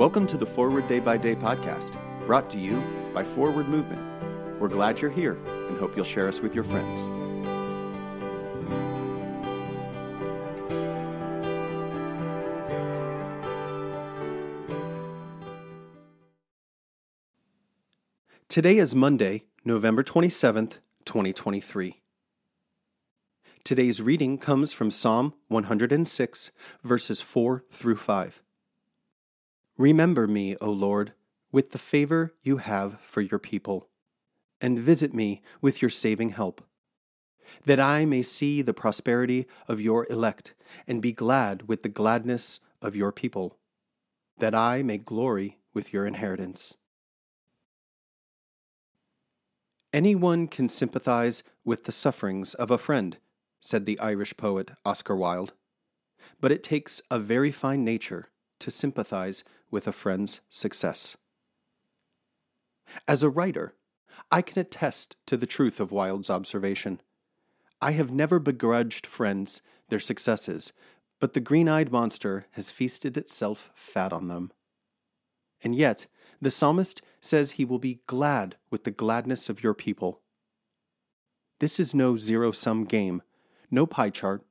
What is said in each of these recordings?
Welcome to the Forward Day by Day podcast, brought to you by Forward Movement. We're glad you're here and hope you'll share us with your friends. Today is Monday, November 27th, 2023. Today's reading comes from Psalm 106, verses 4 through 5. Remember me, O Lord, with the favor you have for your people, and visit me with your saving help, that I may see the prosperity of your elect, and be glad with the gladness of your people, that I may glory with your inheritance. Anyone can sympathize with the sufferings of a friend, said the Irish poet Oscar Wilde, but it takes a very fine nature to sympathize with a friend's success. As a writer, I can attest to the truth of Wilde's observation. I have never begrudged friends their successes, but the green eyed monster has feasted itself fat on them. And yet, the psalmist says he will be glad with the gladness of your people. This is no zero sum game, no pie chart,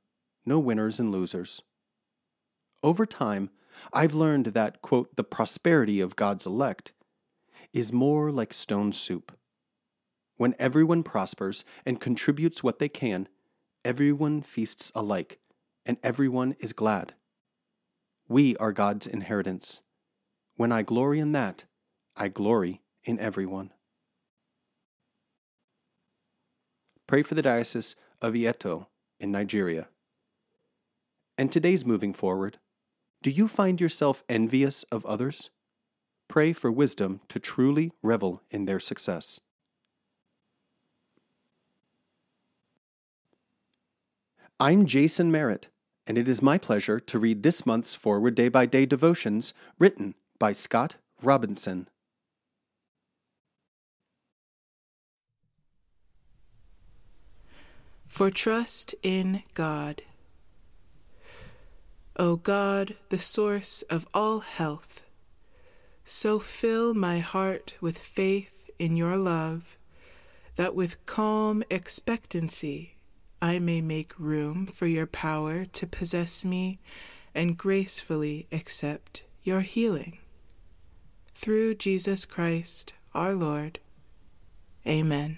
no winners and losers. Over time, I've learned that, quote, the prosperity of God's elect is more like stone soup. When everyone prospers and contributes what they can, everyone feasts alike, and everyone is glad. We are God's inheritance. When I glory in that, I glory in everyone. Pray for the Diocese of Edo in Nigeria. And today's moving forward. Do you find yourself envious of others? Pray for wisdom to truly revel in their success. I'm Jason Merritt, and it is my pleasure to read this month's Forward Day by Day devotions written by Scott Robinson. For trust in God. O God, the source of all health, so fill my heart with faith in your love, that with calm expectancy I may make room for your power to possess me and gracefully accept your healing. Through Jesus Christ our Lord. Amen.